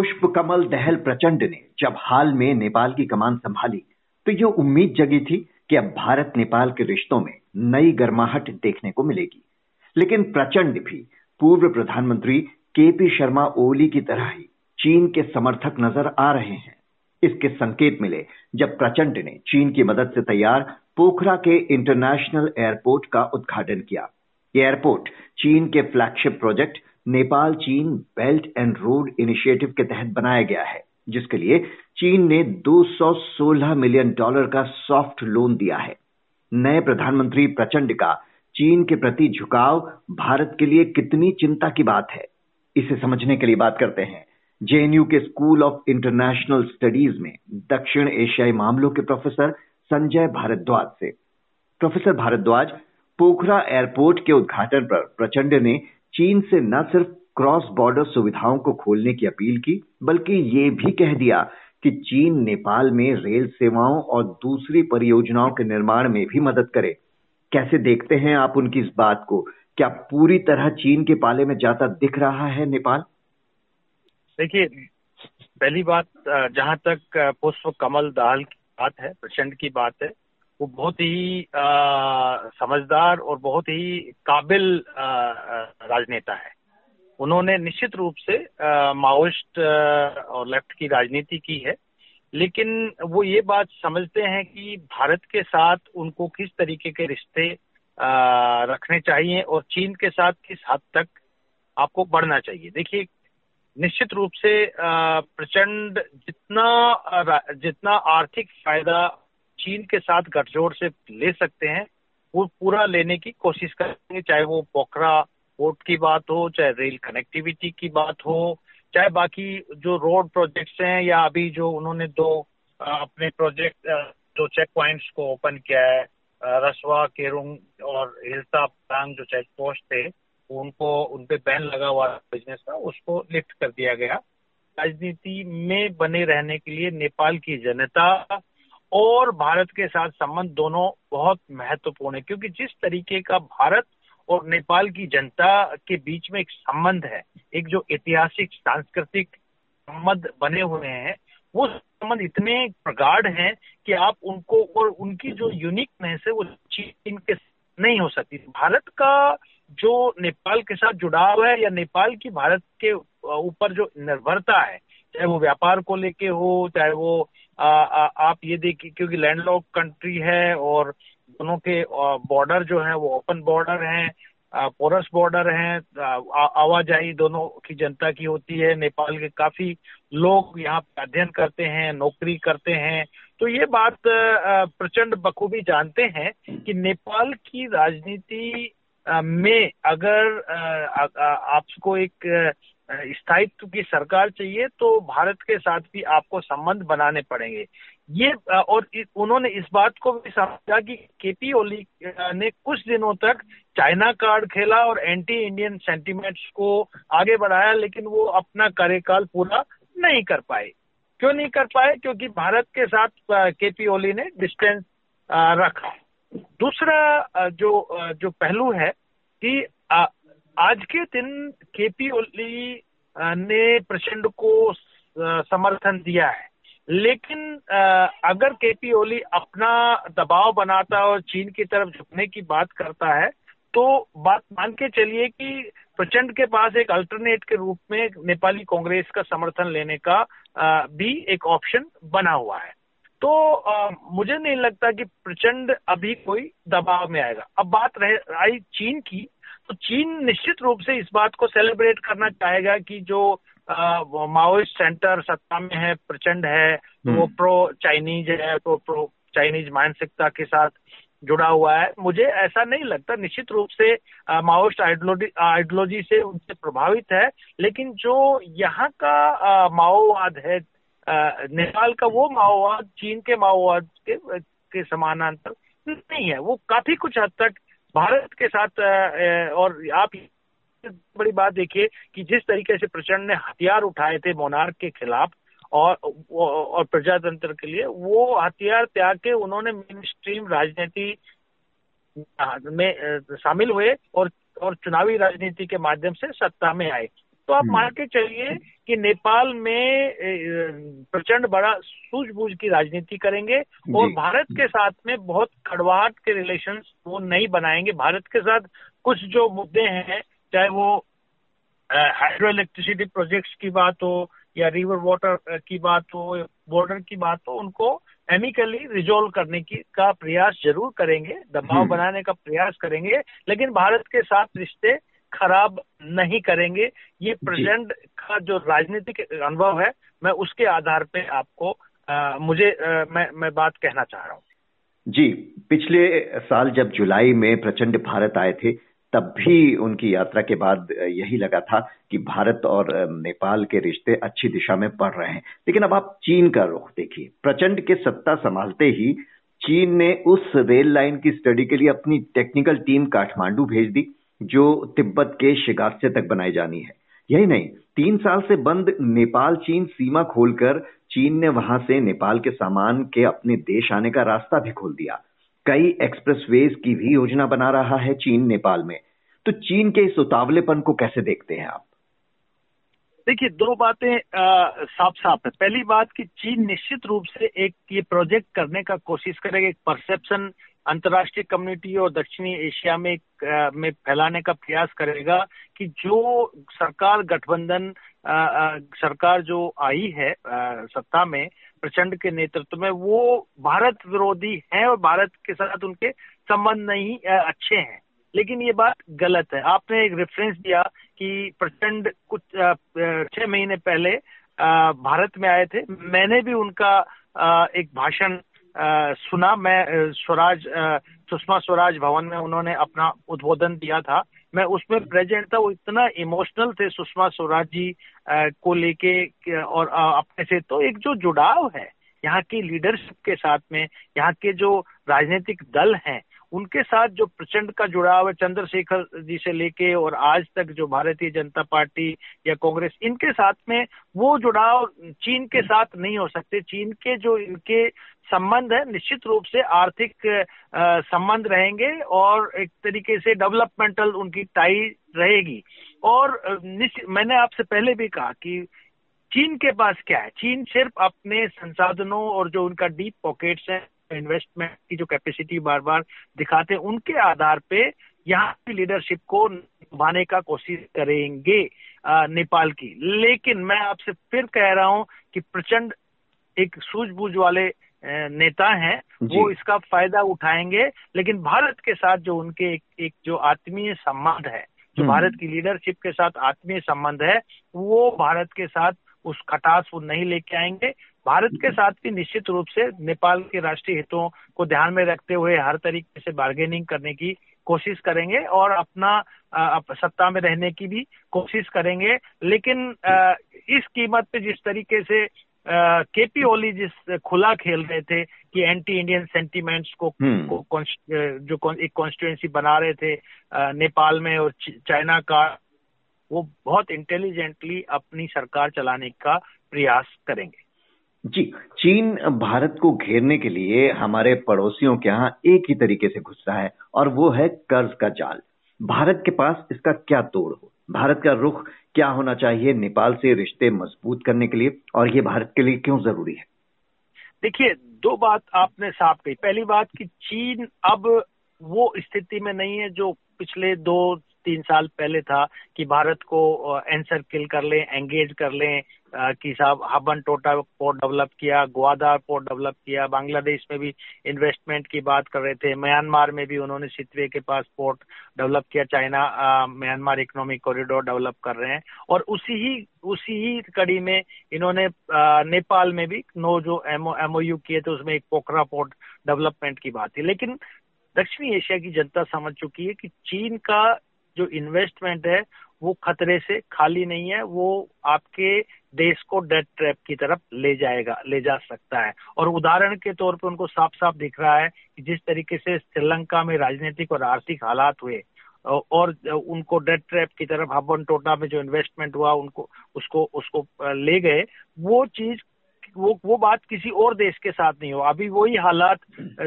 पुष्प कमल दहल प्रचंड ने जब हाल में नेपाल की कमान संभाली तो ये उम्मीद जगी थी कि अब भारत नेपाल के रिश्तों में नई गर्माहट देखने को मिलेगी। लेकिन प्रचंड भी, पूर्व प्रधानमंत्री के पी शर्मा ओली की तरह ही चीन के समर्थक नज़र आ रहे हैं। इसके संकेत मिले जब प्रचंड ने चीन की मदद से तैयार पोखरा के इंटरनेशनल एयरपोर्ट का उद्घाटन किया। ये एयरपोर्ट चीन के फ्लैगशिप प्रोजेक्ट नेपाल, चीन, बेल्ट एंड रोड इनिशिएटिव के तहत बनाया गया है, जिसके लिए चीन ने 216 मिलियन डॉलर का सॉफ्ट लोन दिया है। नए प्रधानमंत्री प्रचंड का, चीन के प्रति झुकाव भारत के लिए कितनी चिंता की बात है? इसे समझने के लिए बात करते हैं। जेएनयू के स्कूल ऑफ़ इंटरनेशनल स्टडीज़ में दक्षिण एशियाई मामलों के प्रोफेसर संजय भारद्वाज से। प्रोफेसर भारद्वाज पोखरा एयरपोर्ट के उद्घाटन पर प्रचंड ने चीन से न सिर्फ़ क्रॉस बॉर्डर सुविधाओं को खोलने की अपील की, बल्कि ये भी कह दिया कि चीन नेपाल में रेल सेवाओं और दूसरी परियोजनाओं के निर्माण में भी मदद करे। कैसे देखते हैं आप उनकी इस बात को? क्या पूरी तरह चीन के पाले में जाता दिख रहा है नेपाल? देखिए, पहली बात, जहाँ तक पुष्प कमल दाल की बात है, प्रचंड की बात है वो बहुत ही आ, समझदार और बहुत ही काबिल राजनेता है। उन्होंने निश्चित रूप से माओइस्ट और लेफ़्ट की राजनीति की है। लेकिन वो ये बात समझते हैं कि भारत के साथ उनको किस तरीके के रिश्ते रखने चाहिए और चीन के साथ किस हद तक आपको बढ़ना चाहिए। देखिए निश्चित रूप से प्रचंड जितना जितना आर्थिक फ़ायदा चीन के साथ गठजोड़ से ले सकते हैं, वो पूरा लेने की कोशिश करेंगे, चाहे वो पोखरा, पोर्ट की बात हो, चाहे रेल कनेक्टिविटी की बात हो, चाहे बाकी जो रोड प्रोजेक्ट्स हैं या अभी जो उन्होंने दो अपने प्रोजेक्ट जो चेक पॉइंट्स को ओपन किया है रसवा, केरुंग और हिलता पांग जो चेक पोस्ट थे, उनको उनपे बैन लगा हुआ बिज़नेस का, उसको लिफ्ट कर दिया गया। राजनीति में बने रहने के लिए नेपाल की जनता और भारत के साथ संबंध दोनों बहुत महत्वपूर्ण है, क्योंकि जिस तरीके का भारत और नेपाल की जनता के बीच में एक संबंध है, एक जो ऐतिहासिक, सांस्कृतिक संबंध बने हुए हैं, वो संबंध इतने प्रगाढ़ हैं कि आप उनको और उनकी जो यूनिकनेस है, वो चीन के नहीं हो सकती। भारत का जो नेपाल के साथ जुड़ाव है या नेपाल की भारत के ऊपर जो निर्भरता है, चाहे वो व्यापार को लेके हो, चाहे वो आ, आ, आप ये देखिए क्योंकि लैंडलॉक कंट्री है और दोनों के बॉर्डर जो है वो ओपन बॉर्डर हैं पोरस बॉर्डर हैं आवाजाही दोनों की जनता की होती है। नेपाल के काफ़ी लोग यहाँ पे अध्ययन करते हैं नौकरी करते हैं। तो ये बात प्रचंड बखूबी जानते हैं कि नेपाल की राजनीति में अगर आपको एक स्थायित्व की सरकार चाहिए तो भारत के साथ भी आपको संबंध बनाने पड़ेंगे। ये और उन्होंने इस बात को भी समझा कि केपी ओली ने कुछ दिनों तक चाइना कार्ड खेला और एंटी इंडियन सेंटिमेंट्स को आगे बढ़ाया, लेकिन वो अपना कार्यकाल पूरा नहीं कर पाए। क्यों नहीं कर पाए? क्योंकि भारत के साथ केपी ओली ने डिस्टेंस रखा। दूसरा जो जो पहलू है कि आज के दिन केपी ओली ने प्रचंड को समर्थन दिया है। लेकिन अगर केपी ओली अपना दबाव बनाता है और चीन की तरफ़ झुकने की बात करता है तो बात मान के चलिए कि प्रचंड के पास एक अल्टरनेट के रूप में नेपाली कांग्रेस का समर्थन लेने का भी एक ऑप्शन बना हुआ है। तो मुझे नहीं लगता कि प्रचंड अभी कोई दबाव में आएगा। अब बात रह, आई चीन की चीन निश्चित रूप से इस बात को सेलिब्रेट करना चाहेगा कि जो माओइस्ट सेंटर सत्ता में है प्रचंड है तो वो प्रो हम्म। चाइनीज़ है तो प्रो चाइनीज़ मानसिकता के साथ जुड़ा हुआ है। मुझे ऐसा नहीं लगता। निश्चित रूप से माओइस्ट आइडियोलॉजी से उनसे प्रभावित है लेकिन जो यहाँ का माओवाद है नेपाल का वो माओवाद चीन के माओवाद के, के समानांतर नहीं है। वो काफ़ी कुछ हद तक भारत के साथ और आप बड़ी बात देखिए कि जिस तरीके से प्रचंड ने हथियार उठाए थे मोनार्क के खिलाफ, और और प्रजातंत्र के लिए, वो हथियार त्याग के उन्होंने मेन स्ट्रीम राजनीति में शामिल हुए और और चुनावी राजनीति के माध्यम से सत्ता में आए। तो आप मान के चलिए कि नेपाल में प्रचंड बड़ा सूझबूझ की राजनीति करेंगे और भारत के साथ में बहुत कड़वाहट के रिलेशन वो नहीं बनाएँगे। भारत के साथ कुछ जो मुद्दे हैं चाहे वो हाइड्रो इलेक्ट्रिसिटी प्रोजेक्ट्स की बात हो या रिवर वाटर की बात हो बॉर्डर की बात हो उनको एमिकली रिजोल्व करने की का प्रयास ज़रूर करेंगे दबाव हम्म। बनाने का प्रयास करेंगे। लेकिन भारत के साथ रिश्ते खराब नहीं करेंगे। ये प्रेजेंट का जो राजनीतिक अनुभव है मैं उसके आधार पे आपको आ, मुझे आ, मैं मैं बात कहना चाह रहा हूँ। जी पिछले साल जब जुलाई में प्रचंड भारत आए थे तब भी उनकी यात्रा के बाद यही लगा था कि भारत और नेपाल के रिश्ते अच्छी दिशा में बढ़ रहे हैं। लेकिन अब आप चीन का रुख देखिए। प्रचंड के सत्ता संभालते ही चीन ने उस रेल लाइन की स्टडी के लिए अपनी टेक्निकल टीम काठमांडू भेज दी। जो तिब्बत के शिगास्से तक बनाई जानी है। यही नहीं, तीन साल से बंद नेपाल चीन सीमा खोलकर चीन ने वहाँ से नेपाल के सामान के अपने देश आने का रास्ता भी खोल दिया। कई एक्सप्रेसवेज की भी योजना बना रहा है चीन नेपाल में। तो चीन के इस उतावलेपन को कैसे देखते हैं आप? देखिए, दो बातें साफ़ साफ़ है। पहली बात कि चीन निश्चित रूप से एक ये प्रोजेक्ट करने का कोशिश करेगा, एक परसेप्शन अंतर्राष्ट्रीय कम्युनिटी और दक्षिणी एशिया में में फैलाने का प्रयास करेगा कि जो सरकार गठबंधन सरकार जो आई है सत्ता में प्रचंड के नेतृत्व में, वो भारत विरोधी है और भारत के साथ उनके संबंध नहीं अच्छे हैं। लेकिन ये बात गलत है। आपने एक रेफरेंस दिया कि प्रचंड कुछ छह महीने पहले भारत में आए थे। मैंने भी उनका एक भाषण सुना, मैं स्वराज सुषमा स्वराज भवन में उन्होंने अपना उद्बोधन दिया था। मैं उसमें प्रेजेंट था, वो इतना इमोशनल थे सुषमा स्वराज जी को लेके और अपने से। तो एक जो जुड़ाव है, यहाँ की लीडरशिप के साथ में, यहाँ के जो राजनीतिक दल हैं उनके साथ जो प्रचंड का जुड़ाव है, चंद्रशेखर जी से लेके और आज तक जो भारतीय जनता पार्टी या कांग्रेस, इनके साथ में वो जुड़ाव चीन के साथ नहीं हो सकते। चीन के जो इनके संबंध है, निश्चित रूप से आर्थिक संबंध रहेंगे और एक तरीके से डेवलपमेंटल उनकी टाई रहेगी। और मैंने आपसे पहले भी कहा कि चीन के पास क्या है? चीन सिर्फ़ अपने संसाधनों और जो उनका डीप पॉकेट्स है इन्वेस्टमेंट की जो कैपेसिटी बार बार दिखाते हैं उनके आधार पे यहाँ की लीडरशिप को निभाने का कोशिश करेंगे नेपाल की। लेकिन मैं आपसे फिर कह रहा हूँ कि प्रचंड एक सूझबूझ वाले नेता हैं वो इसका फ़ायदा उठाएँगे। लेकिन भारत के साथ जो उनके एक, एक जो आत्मीय संबंध है जो हम्म। भारत की लीडरशिप के साथ आत्मीय संबंध है वो भारत के साथ उस खटास वो नहीं लेके आएँगे। भारत के साथ भी निश्चित रूप से नेपाल के राष्ट्रीय हितों को ध्यान में रखते हुए हर तरीके से बार्गेनिंग करने की कोशिश करेंगे और अपना सत्ता में रहने की भी कोशिश करेंगे लेकिन इस कीमत पे जिस तरीके से केपी ओली जिस खुला खेल रहे थे कि एंटी इंडियन सेंटीमेंट्स को, हम्म। को जो एक कॉन्स्टिट्युएंसी बना रहे थे नेपाल में और चाइना का वो बहुत इंटेलिजेंटली अपनी सरकार चलाने का प्रयास करेंगे जी, चीन भारत को घेरने के लिए हमारे पड़ोसियों के यहाँ एक ही तरीके से घुस रहा है, और वो है कर्ज का जाल। भारत के पास इसका क्या तोड़ हो? भारत का रुख क्या होना चाहिए नेपाल से रिश्ते मज़बूत करने के लिए? और ये भारत के लिए क्यों ज़रूरी है? देखिए, दो बात आपने साफ़ कही। पहली बात कि चीन अब वो स्थिति में नहीं है जो पिछले दो, तीन साल पहले था कि भारत को एंसर किल कर लें एंगेज कर लें कि साहब हबन टोटा पोर्ट डेवलप किया, ग्वादार पोर्ट डेवलप किया, बांग्लादेश में भी इन्वेस्टमेंट की बात कर रहे थे, म्यांमार में भी उन्होंने सितवे के पास पोर्ट डेवलप किया, China Myanmar economic corridor develop कर रहे हैं। और उसी ही उसी ही कड़ी में इन्होंने नेपाल में भी नो जो एमओ एमओयू किए थे, उसमें एक पोखरा पोर्ट डेवलपमेंट की बात थी। लेकिन दक्षिणी एशिया की जनता समझ चुकी है कि चीन का जो इन्वेस्टमेंट है, वो खतरे से खाली नहीं है, वो आपके देश को डेट ट्रैप की तरफ़ ले जाएगा, ले जा सकता है। और उदाहरण के तौर पे उनको साफ़ साफ़ दिख रहा है कि जिस तरीके से श्रीलंका में राजनीतिक और आर्थिक हालात हुए, और उनको डेट ट्रैप की तरफ़ हबन टोटा में जो इन्वेस्टमेंट हुआ, उनको, उसको उसको ले गए, वो चीज़ वो वो बात किसी और देश के साथ नहीं हो। अभी वही हालात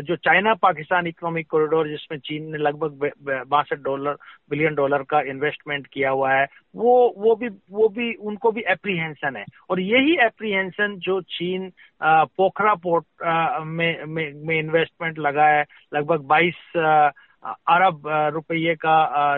जो चाइना पाकिस्तान इकोनॉमिक कॉरिडोर जिसमें चीन ने लगभग बासठ डॉलर बिलियन डॉलर का इन्वेस्टमेंट किया हुआ है वो वो भी वो भी उनको भी एप्रीहेंशन है। और यही एप्रीहेंशन जो चीन पोखरा पोर्ट में में, में इन्वेस्टमेंट लगा है लगभग 22 अरब रुपये का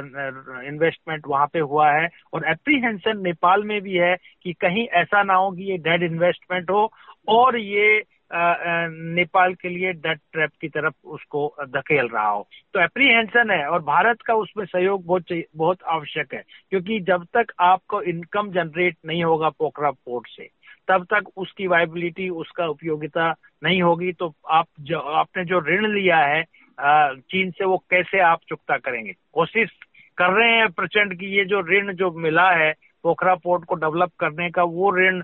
इन्वेस्टमेंट वहाँ पे हुआ है और एप्रीहेंशन नेपाल में भी है कि कहीं ऐसा ना हो कि ये डेड इन्वेस्टमेंट हो और ये नेपाल के लिए डेट ट्रैप की तरफ़ उसको धकेल रहा हो। तो एप्रीहेंशन है और भारत का उसमें सहयोग बहुत बहुत आवश्यक है क्योंकि जब तक आपको इनकम जनरेट नहीं होगा पोखरा पोर्ट से, तब तक उसकी वाइबिलिटी उसका उपयोगिता नहीं होगी तो आप जो, आपने जो ऋण लिया है चीन से वो कैसे आप चुकता करेंगे? कोशिश कर रहे हैं प्रचंड की ये जो ऋण जो मिला है, पोखरा पोर्ट को डेवलप करने का, वो ऋण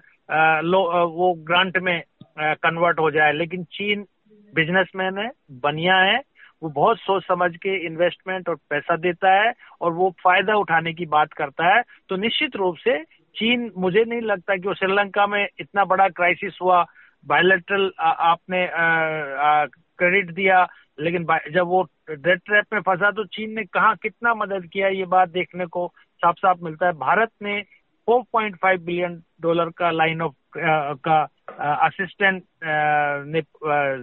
वो ग्रांट में कन्वर्ट हो जाए। लेकिन चीन बिजनेसमैन है, बनिया है, वो बहुत सोच समझ के इन्वेस्टमेंट और पैसा देता है और वो फ़ायदा उठाने की बात करता है। तो निश्चित रूप से चीन, मुझे नहीं लगता कि वो श्रीलंका में इतना बड़ा क्राइसिस हुआ। बायोलेट्रल आपने क्रेडिट दिया, लेकिन जब वो डेट ट्रैप में फंसा तो चीन ने कहा कितना मदद किया ये बात देखने को साफ़ साफ़ मिलता है। भारत ने 4.5 बिलियन डॉलर का लाइन ऑफ़ का असिस्टेंट ने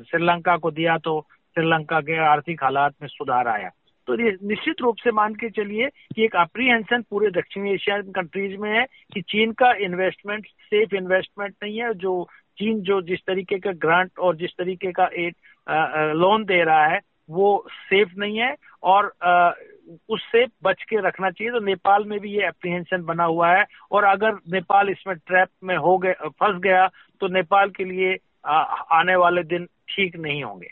श्रीलंका को दिया तो श्रीलंका के आर्थिक हालात में सुधार आया। तो ये निश्चित रूप से मान के चलिए कि एक अप्रीहेंशन पूरे दक्षिण एशियन कंट्रीज़ में है कि चीन का इन्वेस्टमेंट सेफ़ इन्वेस्टमेंट नहीं है। जो चीन जो जिस तरीके का ग्रांट और जिस तरीके का एड लोन दे रहा है, वो सेफ़ नहीं है और उससे बच के रखना चाहिए। तो नेपाल में भी ये एप्रीहेंशन बना हुआ है और अगर नेपाल इसमें ट्रैप में हो गए, फंस गया तो नेपाल के लिए आने वाले दिन ठीक नहीं होंगे।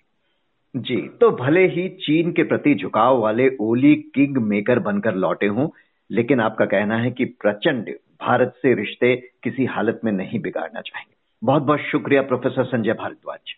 जी तो भले ही चीन के प्रति झुकाव वाले ओली किंग मेकर बनकर लौटे हों, लेकिन आपका कहना है कि प्रचंड भारत से रिश्ते किसी हालत में नहीं बिगाड़ना चाहेंगे। बहुत बहुत शुक्रिया, प्रोफेसर संजय भारद्वाज।